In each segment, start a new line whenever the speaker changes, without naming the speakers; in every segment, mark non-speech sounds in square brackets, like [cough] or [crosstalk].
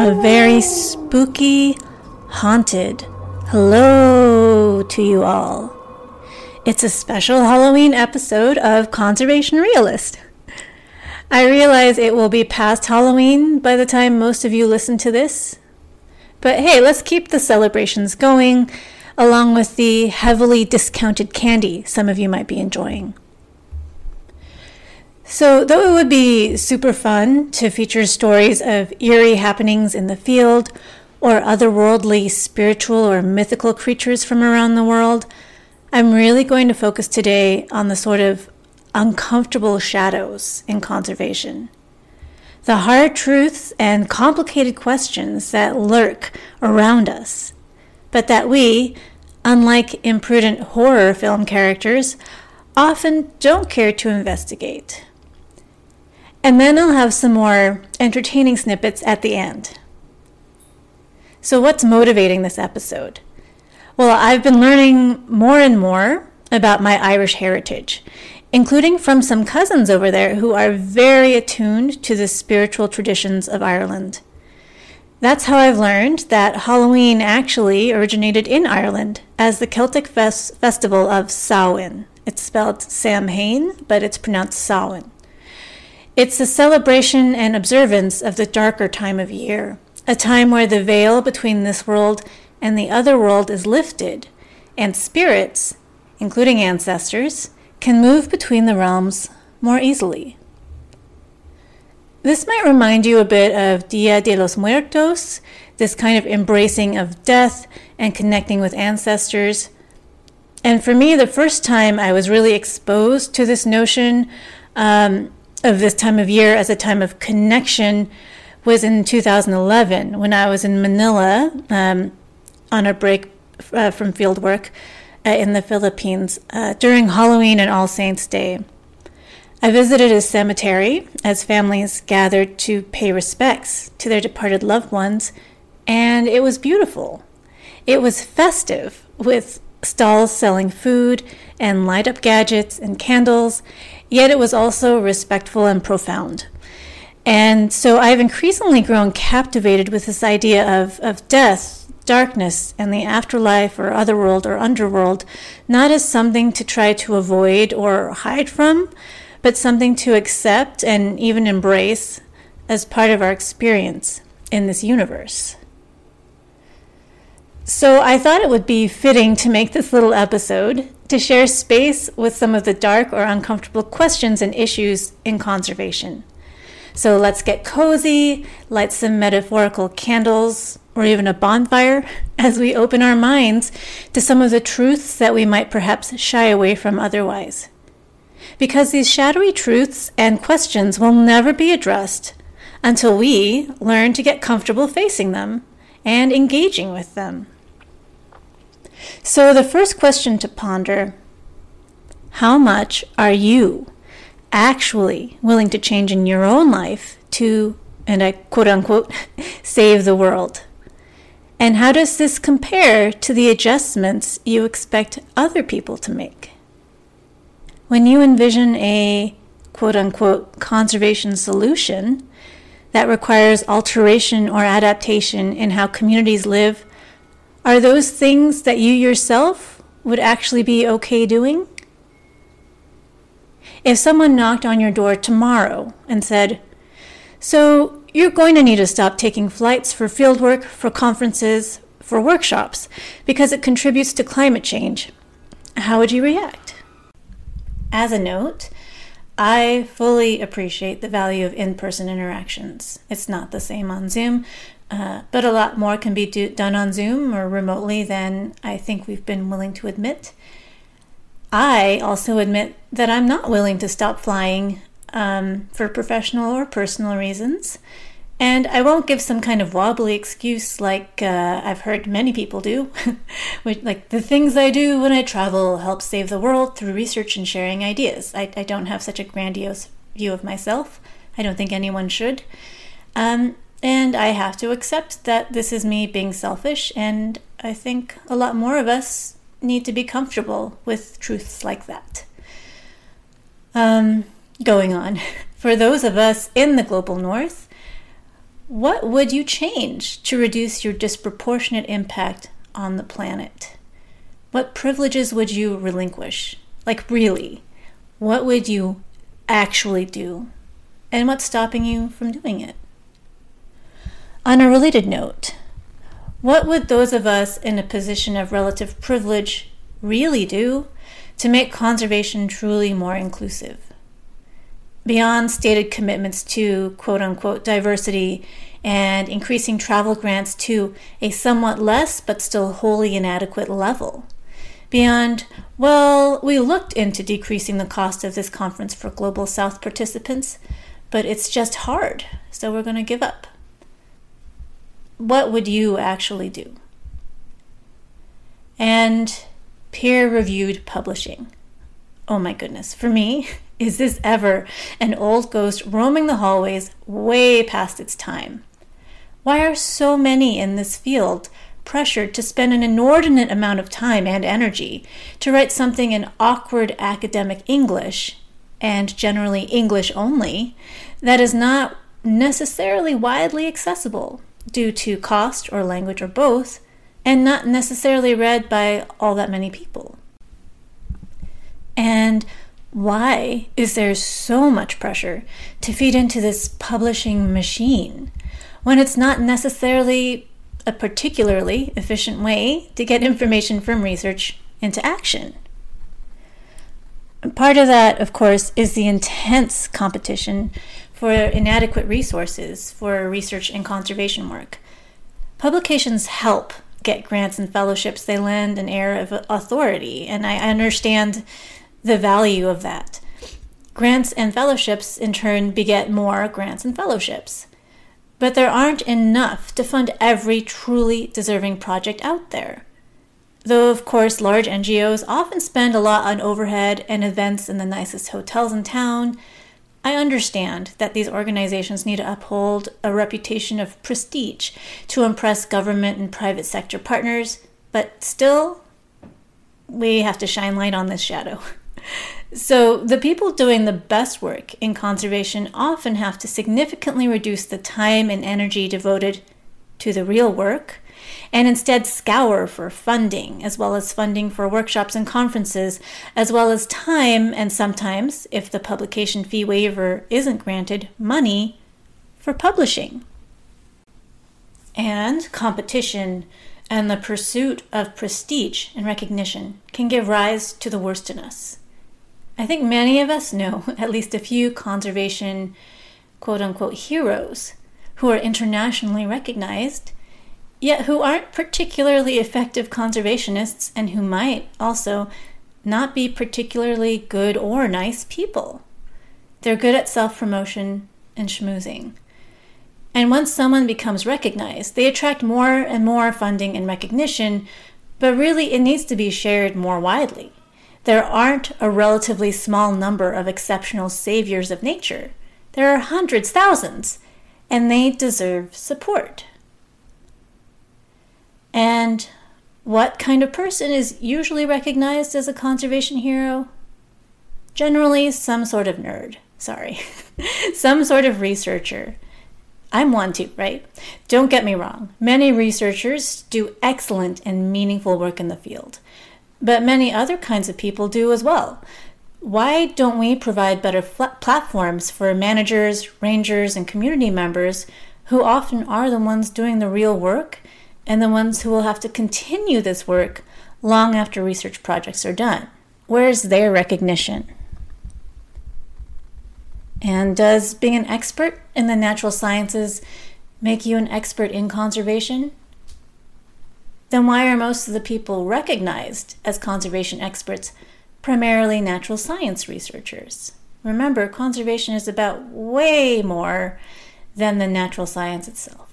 A very spooky, haunted hello to you all. It's a special Halloween episode of Conservation Realist. I realize it will be past Halloween by the time most of you listen to this. But hey, let's keep the celebrations going, along with the heavily discounted candy some of you might be enjoying. So, though it would be super fun to feature stories of eerie happenings in the field or otherworldly spiritual or mythical creatures from around the world, I'm really going to focus today on the sort of uncomfortable shadows in conservation. The hard truths and complicated questions that lurk around us, but that we, unlike imprudent horror film characters, often don't care to investigate. And then I'll have some more entertaining snippets at the end. So, what's motivating this episode? Well, I've been learning more and more about my Irish heritage, including from some cousins over there who are very attuned to the spiritual traditions of Ireland. That's how I've learned that Halloween actually originated in Ireland as the Celtic fes- festival of Samhain. It's spelled Samhain, but it's pronounced Samhain. It's a celebration and observance of the darker time of year, a time where the veil between this world and the other world is lifted, and spirits, including ancestors, can move between the realms more easily. This might remind you a bit of Dia de los Muertos, this kind of embracing of death and connecting with ancestors. And for me, the first time I was really exposed to this notion um, of this time of year as a time of connection was in 2011 when I was in Manila um, on a break uh, from field work uh, in the Philippines uh, during Halloween and All Saints' Day. I visited a cemetery as families gathered to pay respects to their departed loved ones, and it was beautiful. It was festive with stalls selling food and light up gadgets and candles, yet it was also respectful and profound. And so I've increasingly grown captivated with this idea of, of death, darkness, and the afterlife or otherworld or underworld, not as something to try to avoid or hide from, but something to accept and even embrace as part of our experience in this universe. So I thought it would be fitting to make this little episode to share space with some of the dark or uncomfortable questions and issues in conservation. So let's get cozy, light some metaphorical candles, or even a bonfire [laughs] as we open our minds to some of the truths that we might perhaps shy away from otherwise. Because these shadowy truths and questions will never be addressed until we learn to get comfortable facing them and engaging with them. So, the first question to ponder how much are you actually willing to change in your own life to, and I quote unquote, [laughs] save the world? And how does this compare to the adjustments you expect other people to make? When you envision a quote unquote conservation solution that requires alteration or adaptation in how communities live are those things that you yourself would actually be okay doing? If someone knocked on your door tomorrow and said, So you're going to need to stop taking flights for fieldwork, for conferences, for workshops, because it contributes to climate change, how would you react? As a note, I fully appreciate the value of in person interactions. It's not the same on Zoom, uh, but a lot more can be do- done on Zoom or remotely than I think we've been willing to admit. I also admit that I'm not willing to stop flying um, for professional or personal reasons. And I won't give some kind of wobbly excuse like uh, I've heard many people do. [laughs] Which, like, the things I do when I travel help save the world through research and sharing ideas. I, I don't have such a grandiose view of myself. I don't think anyone should. Um, and I have to accept that this is me being selfish, and I think a lot more of us need to be comfortable with truths like that. Um, going on. [laughs] For those of us in the global north, what would you change to reduce your disproportionate impact on the planet? What privileges would you relinquish? Like, really, what would you actually do? And what's stopping you from doing it? On a related note, what would those of us in a position of relative privilege really do to make conservation truly more inclusive? beyond stated commitments to quote unquote diversity and increasing travel grants to a somewhat less but still wholly inadequate level. Beyond, well, we looked into decreasing the cost of this conference for Global South participants, but it's just hard, so we're going to give up. What would you actually do? And peer reviewed publishing. Oh my goodness, for me, [laughs] is this ever an old ghost roaming the hallways way past its time? Why are so many in this field pressured to spend an inordinate amount of time and energy to write something in awkward academic English, and generally English only, that is not necessarily widely accessible due to cost or language or both, and not necessarily read by all that many people? And why is there so much pressure to feed into this publishing machine when it's not necessarily a particularly efficient way to get information from research into action? Part of that, of course, is the intense competition for inadequate resources for research and conservation work. Publications help get grants and fellowships, they lend an air of authority, and I understand the value of that. Grants and fellowships, in turn, beget more grants and fellowships. But there aren't enough to fund every truly deserving project out there. Though, of course, large NGOs often spend a lot on overhead and events in the nicest hotels in town, I understand that these organizations need to uphold a reputation of prestige to impress government and private sector partners, but still, we have to shine light on this shadow. [laughs] So, the people doing the best work in conservation often have to significantly reduce the time and energy devoted to the real work and instead scour for funding, as well as funding for workshops and conferences, as well as time and sometimes, if the publication fee waiver isn't granted, money for publishing. And competition and the pursuit of prestige and recognition can give rise to the worst in us I think many of us know [laughs] at least a few conservation quote unquote heroes who are internationally recognized, yet who aren't particularly effective conservationists and who might also not be particularly good or nice people. They're good at self promotion and schmoozing. And once someone becomes recognized, they attract more and more funding and recognition, but really it needs to be shared more widely. There aren't a relatively small number of exceptional saviors of nature. There are hundreds, thousands, and they deserve support. And what kind of person is usually recognized as a conservation hero? Generally, some sort of nerd. Sorry. [laughs] some sort of researcher. I'm one too, right? Don't get me wrong. Many researchers do excellent and meaningful work in the field but many other kinds of people do as well. Why don't we provide better platforms for managers, rangers, and community members who often are the ones doing the real work and the ones who will have to continue this work long after research projects are done? Where's their recognition? And does being an expert in the natural sciences make you an expert in conservation? then why are most of the people recognized as conservation experts primarily natural science researchers? Remember, conservation is about way more than the natural science itself.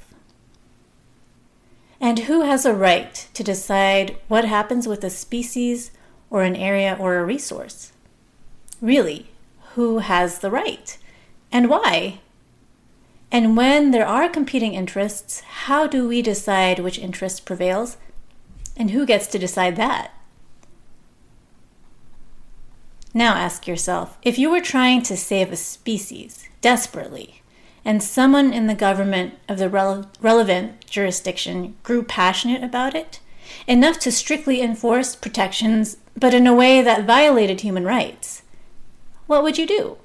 And who has a right to decide what happens with a species or an area or a resource? Really, who has the right? And why? And when there are competing interests, how do we decide which interest prevails and who gets to decide that? Now ask yourself if you were trying to save a species desperately, and someone in the government of the rele- relevant jurisdiction grew passionate about it, enough to strictly enforce protections, but in a way that violated human rights, what would you do?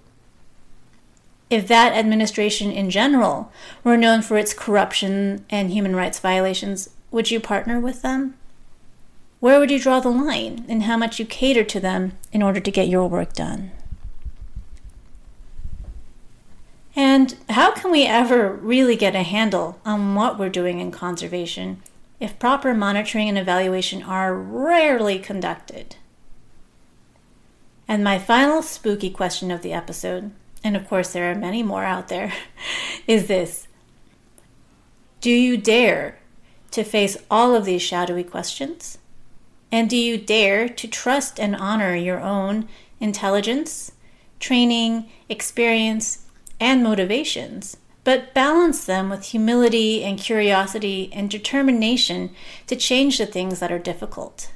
If that administration in general were known for its corruption and human rights violations, would you partner with them? Where would you draw the line in how much you cater to them in order to get your work done? And how can we ever really get a handle on what we're doing in conservation if proper monitoring and evaluation are rarely conducted? And my final spooky question of the episode, and of course there are many more out there, [laughs] is this Do you dare to face all of these shadowy questions? And do you dare to trust and honor your own intelligence, training, experience, and motivations, but balance them with humility and curiosity and determination to change the things that are difficult?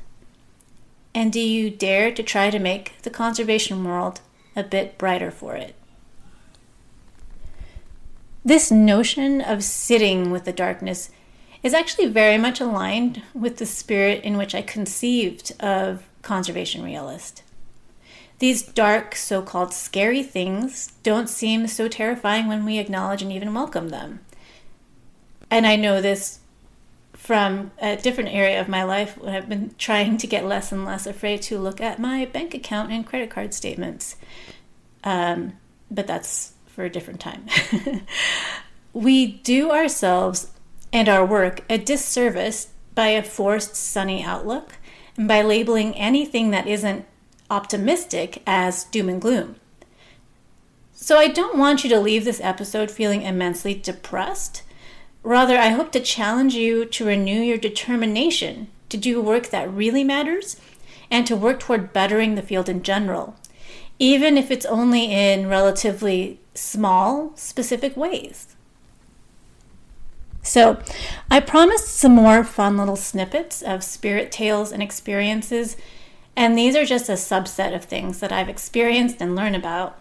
And do you dare to try to make the conservation world a bit brighter for it? This notion of sitting with the darkness is actually very much aligned with the spirit in which I conceived of conservation realist. These dark, so called scary things don't seem so terrifying when we acknowledge and even welcome them. And I know this from a different area of my life when I've been trying to get less and less afraid to look at my bank account and credit card statements. Um, but that's for a different time. [laughs] we do ourselves and our work a disservice by a forced sunny outlook and by labeling anything that isn't optimistic as doom and gloom. So I don't want you to leave this episode feeling immensely depressed. Rather, I hope to challenge you to renew your determination to do work that really matters and to work toward bettering the field in general, even if it's only in relatively small, specific ways. So, I promised some more fun little snippets of spirit tales and experiences, and these are just a subset of things that I've experienced and learned about.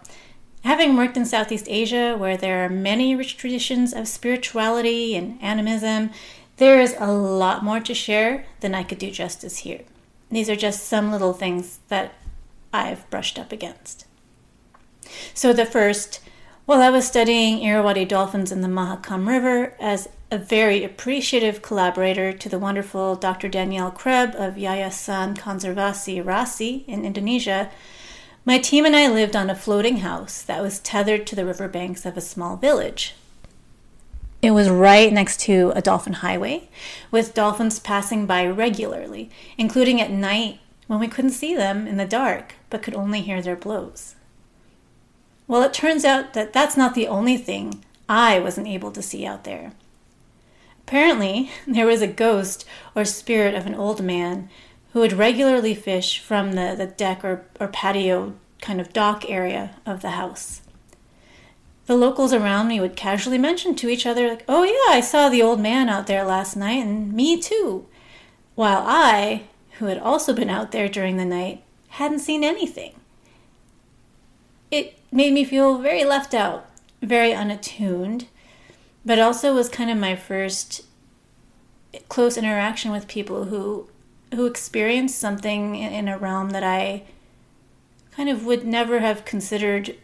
Having worked in Southeast Asia, where there are many rich traditions of spirituality and animism, there is a lot more to share than I could do justice here. These are just some little things that I've brushed up against. So, the first, while I was studying Irrawaddy dolphins in the Mahakam River as a very appreciative collaborator to the wonderful Dr. Danielle Kreb of Yayasan Konservasi Rasi in Indonesia, my team and I lived on a floating house that was tethered to the riverbanks of a small village. It was right next to a dolphin highway, with dolphins passing by regularly, including at night when we couldn't see them in the dark but could only hear their blows. Well, it turns out that that's not the only thing I wasn't able to see out there. Apparently, there was a ghost or spirit of an old man who would regularly fish from the, the deck or, or patio kind of dock area of the house. The locals around me would casually mention to each other, like, oh yeah, I saw the old man out there last night, and me too. While I, who had also been out there during the night, hadn't seen anything. It made me feel very left out, very unattuned, but also was kind of my first close interaction with people who who experienced something in a realm that I kind of would never have considered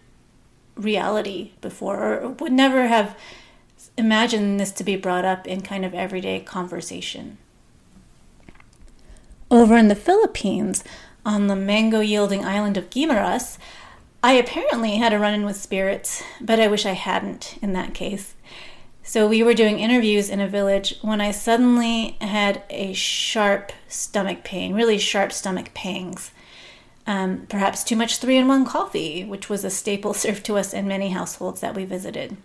reality before or would never have imagined this to be brought up in kind of everyday conversation. Over in the Philippines, on the mango yielding island of Guimaras, I apparently had a run in with spirits, but I wish I hadn't in that case. So we were doing interviews in a village when I suddenly had a sharp stomach pain, really sharp stomach pangs. Um, perhaps too much three in one coffee, which was a staple [laughs] served to us in many households that we visited.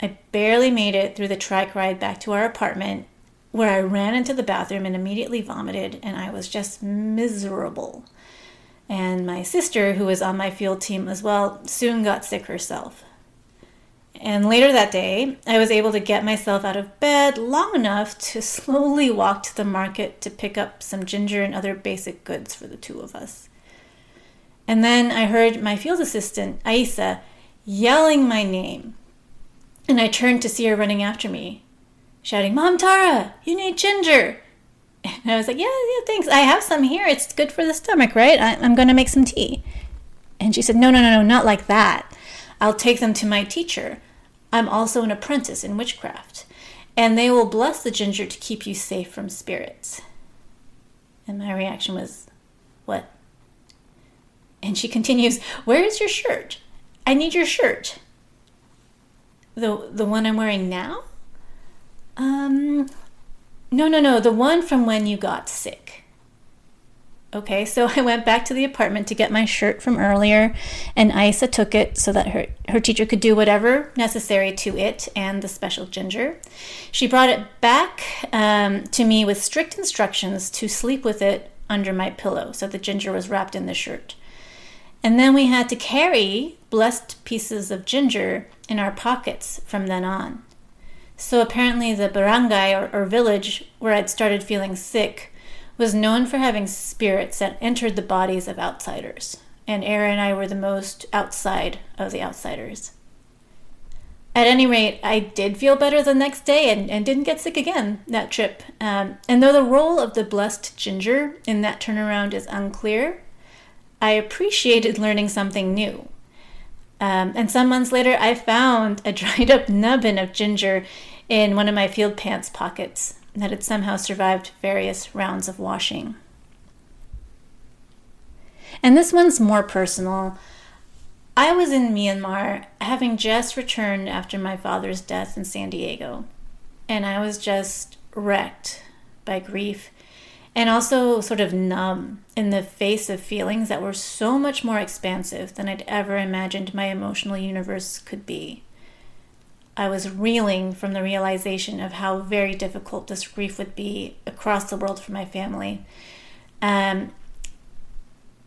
I barely made it through the trike ride back to our apartment, where I ran into the bathroom and immediately vomited, and I was just miserable. And my sister, who was on my field team as well, soon got sick herself. And later that day, I was able to get myself out of bed long enough to [laughs] slowly walk to the market to pick up some ginger and other basic goods for the two of us. And then I heard my field assistant, Aisa, yelling my name. And I turned to see her running after me, shouting, Mom Tara, you need ginger. [laughs] And I was like, Yeah, yeah, thanks. I have some here. It's good for the stomach, right? I, am going to make some tea. And she said, No, no, no, no, not like that. I'll take them to my teacher. I'm also an apprentice in witchcraft, and they will bless the ginger to keep you safe from spirits. And my reaction was, What? And she [laughs] continues, Where is your shirt? I need your shirt. The, the one I'm wearing now? Um, no, no, no, the one from when you got sick. Okay, so [laughs] I went back to the apartment to get my shirt from earlier, and Isa took it so that her, her teacher could do whatever necessary to it and the special ginger. She brought it back um, to me with strict instructions to sleep with it under my pillow, so the ginger was wrapped in the shirt. And then we had to carry blessed pieces of ginger in our pockets from then on. So apparently, the barangay or, or village where I'd started feeling sick was known for having spirits that entered the bodies of outsiders, and Era and I were the most outside of the outsiders. At any rate, I did feel better the next day and, and didn't get sick again that trip. Um, and though the role of the blessed ginger in that turnaround is unclear, I appreciated learning something new. Um, and some months later, I found a [laughs] dried up nubbin of ginger in one of my field pants pockets that had somehow survived various rounds of washing. And this one's more personal. I was in Myanmar having just returned after my father's death in San Diego, and I was just wrecked by grief and also sort of numb in the face of feelings that were so much more expansive than I'd ever imagined my emotional universe could be. I was reeling from the realization of how very difficult this grief would be across the world for my family. Um,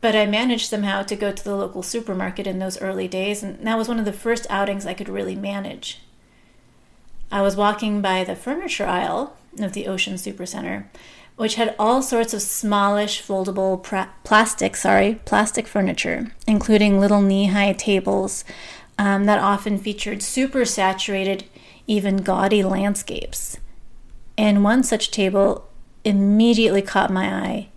but I managed somehow to go to the local supermarket in those early days, and that was one of the first outings I could really manage. I was walking by the furniture aisle of the Ocean Supercenter, which had all sorts of smallish foldable pra- plastic, sorry, plastic furniture, including little knee-high tables, um, that often featured super saturated, even gaudy landscapes. And one such table immediately caught my eye.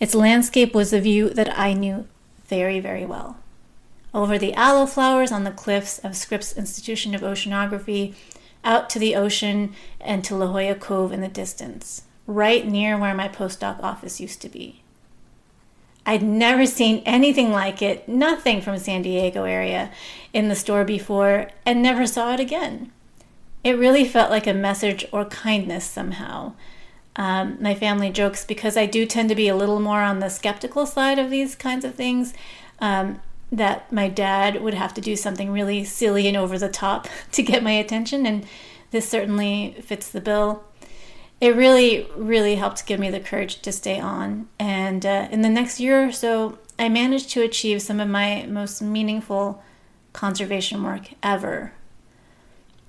Its landscape was a view that I knew very, very well. Over the aloe flowers on the cliffs of Scripps Institution of Oceanography, out to the ocean and to La Jolla Cove in the distance, right near where my postdoc office used to be. I'd never seen anything like it, nothing from San Diego area in the store before, and never saw it again. It really felt like a message or kindness somehow. Um, my family jokes because I do tend to be a little more on the skeptical side of these kinds of things. Um, that my dad would have to do something really silly and over the top [laughs] to get my attention, and this certainly fits the bill it really, really helped give me the courage to stay on. And uh, in the next year or so, I managed to achieve some of my most meaningful conservation work ever.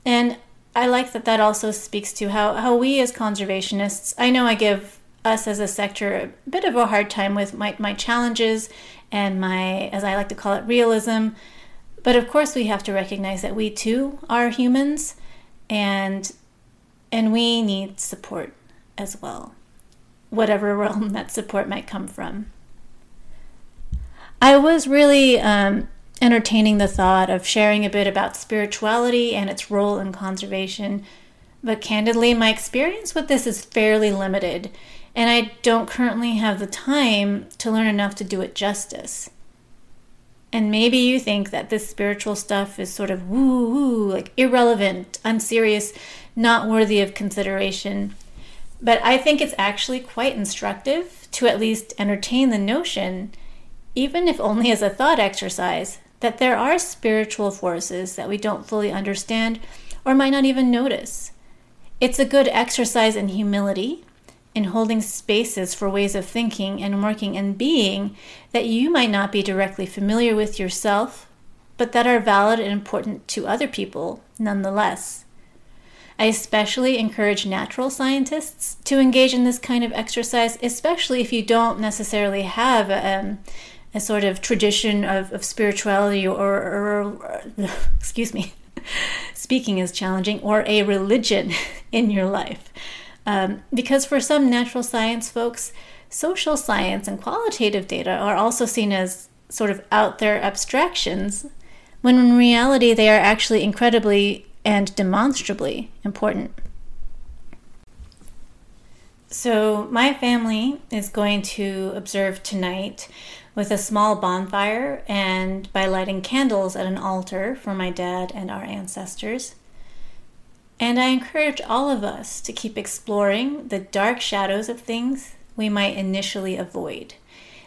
And I like that that also speaks to how, how we as conservationists, I know I give us as a sector a bit of a hard time with my, my challenges and my, as I like to call it, realism. But of course, we have to recognize that we too are humans and and we need support as well, whatever realm [laughs] that support might come from. I was really um, entertaining the thought of sharing a bit about spirituality and its role in conservation, but candidly, my experience with this is fairly limited, and I don't currently have the time to learn enough to do it justice. And maybe you think that this spiritual stuff is sort of woo woo, like irrelevant, unserious, not worthy of consideration. But I think it's actually quite instructive to at least entertain the notion, even if only as a thought exercise, that there are spiritual forces that we don't fully understand or might not even notice. It's a good exercise in humility, in holding spaces for ways of thinking and working and being that you might not be directly familiar with yourself, but that are valid and important to other people nonetheless. I especially encourage natural scientists to engage in this kind of exercise, especially if you don't necessarily have um, a sort of tradition of, of spirituality or, or, or [laughs] excuse me, [laughs] speaking is challenging, or a religion [laughs] in your life. Um, because for some natural science folks, social science and qualitative data are also seen as sort of out there abstractions, when in reality they are actually incredibly and demonstrably important. So, my family is going to observe tonight with a small bonfire and by lighting candles at an altar for my dad and our ancestors. And I encourage all of us to keep exploring the dark shadows of things we might initially avoid,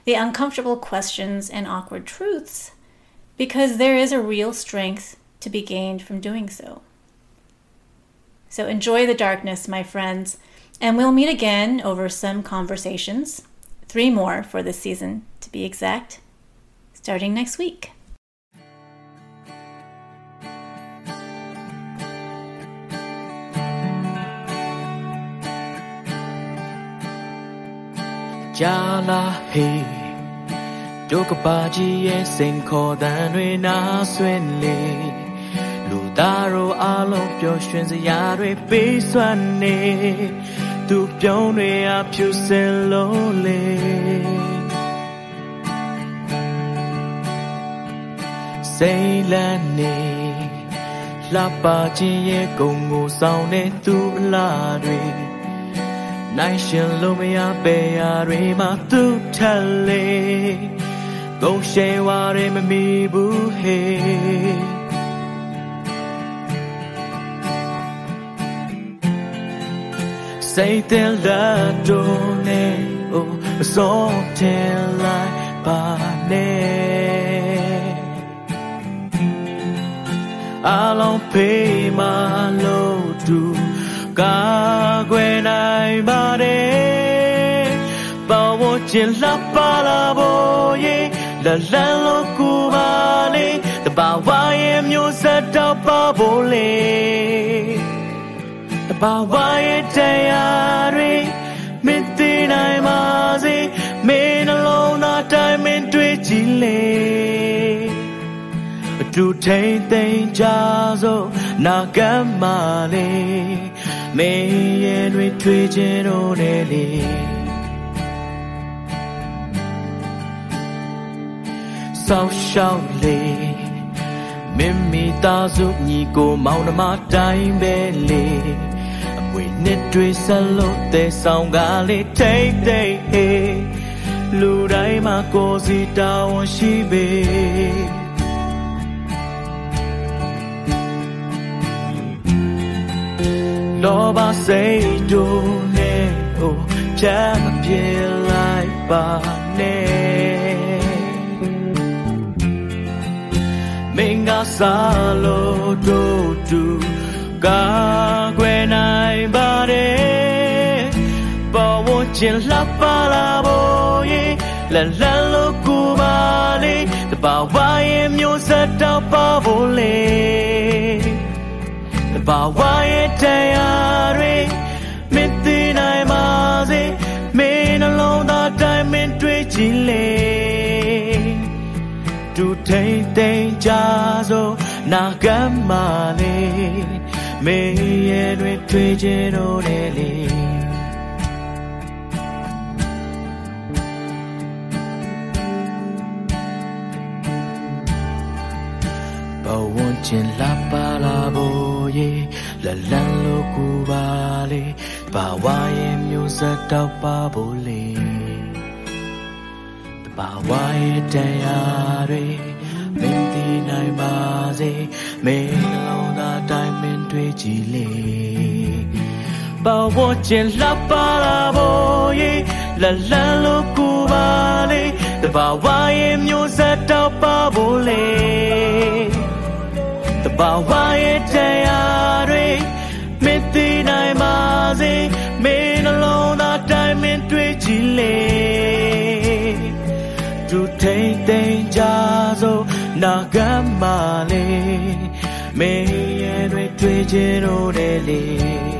the uncomfortable questions and awkward truths, because there is a real strength to be gained from doing so. So enjoy the darkness, my friends, and we'll meet again over some conversations, three more for this season to be exact, starting next week.
Jala hey ဒုက္ခပါကြီးရဲ့စိန်ခေါ်တန်တွေနာဆွင့်လေ လူသားတို့အလုံးပျော်ရွှင်စရာတွေပေးစွမ်းနေသူပြုံးတွေအဖြူစင်လုံးလေစိတ်လန်းနေလှပခြင်းရဲ့ဂုံကိုဆောင်တဲ့သူအလားတွေနိုင်ရှင်လို့မရပေရာတွေမှာသူထက်လေဂုံရှယ်ဝါတွေမမီဘူးဟေး Say the ladone oh so tell like bane Along pay my load to ka gwen ai bare Ba wo chin la pa la bo ye la lan lo ku ba le တဘာဝရဲ့မျိုးဆက်တော့ပါဖို့လေ ဘာဝရဲ့တရားတွေမသိနိုင်ပါစေမင်းနှလုံးသားတိုင်းမင်းတွေ့ကြည့်လေအတူထိန်သိမ်းကြစို့နာကမ်းမာလေမင်းရဲ့တွေထွေးခြင်းတို့နဲ့လေဆောက်ရှောက်လေမင်းမိသားစုညီကိုမောင်နှမတိုင်းပဲလေ အမွေနှစ်တွေဆက်လို့တဲ့ဆောင်ကားလေးထိတ်ထိတ်ဟေးလူတိုင်းမှာကိုယ်စီတာဝန်ရှိပေလောဘစိတ်တို့နဲ့ဟိုချမ်းမပြေလိုက်ပါနဲ့မင်းကစားလို့တို့တူ ကာကွယ်နိုင်ပါတယ်ပေါ်ဝချင်လှပါလာဖို့ရေလလလို့ကူပါလေတဘာဝရဲ့မျိုးဆက်တော့ပါဖို့လေဘာဝရဲ့တရားတွေမသိနိုင်ပါစေမင်းနှလုံးသားတိုင်းမင်းတွေ့ကြည့်လေတူထိန်သိမ်းကြစို့နာကမ်းမာလေ မင်းရဲ့တွေတွေ့ခြင်းတို့နဲ့လေဘဝချင်းလာပါလာဖို့ရေလလန်လို့ကူပါလေဘာဝရဲ့မျိုးဆက်တော့ပါဖို့လေတဘာဝရဲ့တရားတွေမင်းသိနိုင်ပါစေမင်းနှလုံးသားတိုင်းမင်း တွေ့ကြည့်လေဘာဝချင်းလာပါလာဖို့ရေလလန်လို့ကူပါလေတဘာဝရဲ့မျိုးဆက်တော့ပါဖို့လေတဘာဝရဲ့တရားတွေမသိနိုင်ပါစေမင်းနှလုံးသားတိုင်းမင်းတွေ့ကြည့်လေသူထိန်သိမ်းကြစို့နာကမ်းမာလေမင်းရဲ့ တွေတွေ့ခြင်းတို့နဲ့လေ